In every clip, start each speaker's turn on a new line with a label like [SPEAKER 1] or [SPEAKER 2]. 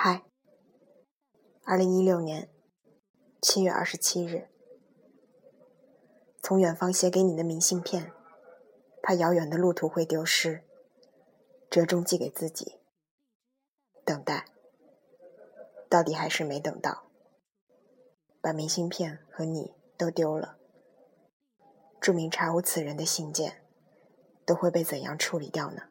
[SPEAKER 1] 嗨，二零一六年七月二十七日，从远方写给你的明信片，怕遥远的路途会丢失，折中寄给自己。等待，到底还是没等到，把明信片和你都丢了。注明查无此人的信件，都会被怎样处理掉呢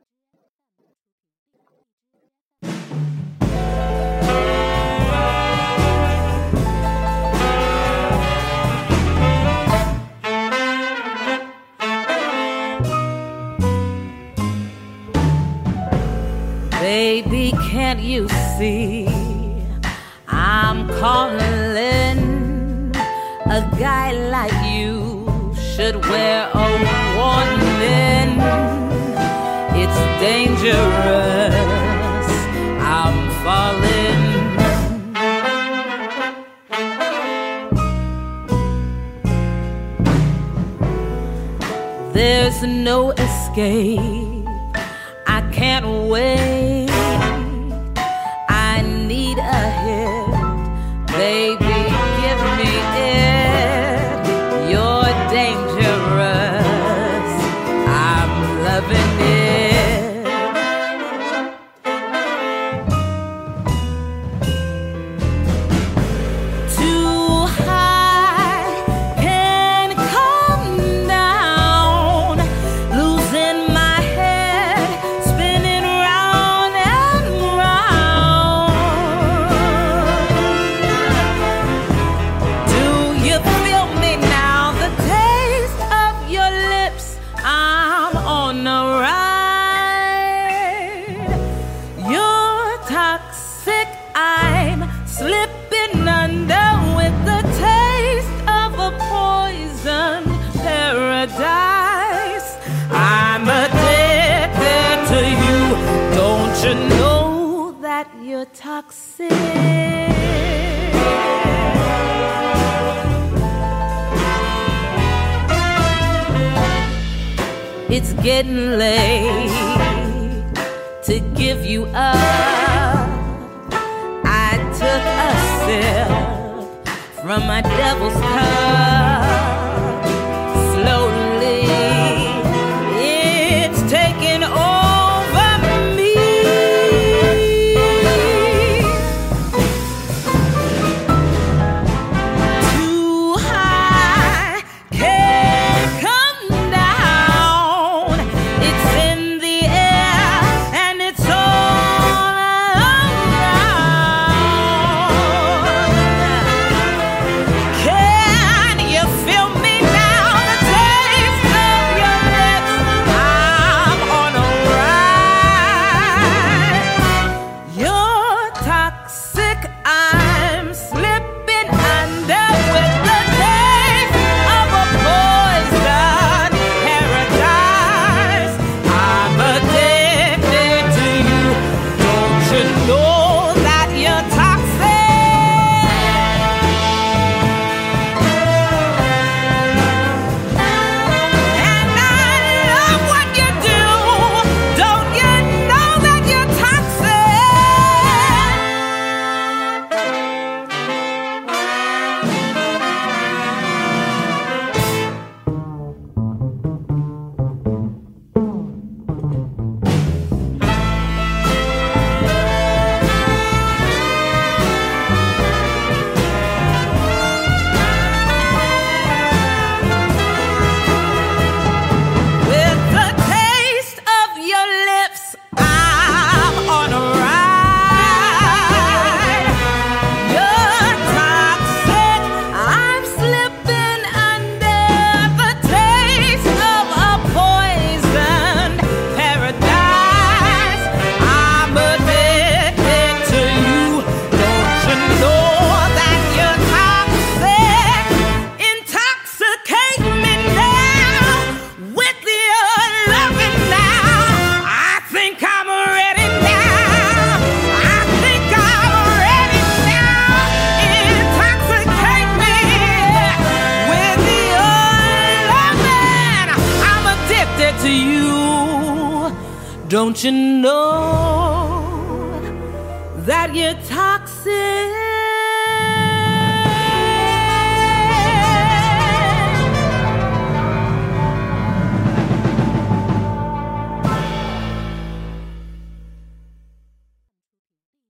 [SPEAKER 2] ？Baby, can't you see? I'm calling a guy like you should wear a warning. It's dangerous. I'm falling. There's no escape. Can't wait. I need a hit. Baby, paradise. I'm addicted to you. Don't you know that you're toxic? It's getting late to give you up. I took a sip from my devil's cup. Don't you know that you're toxic.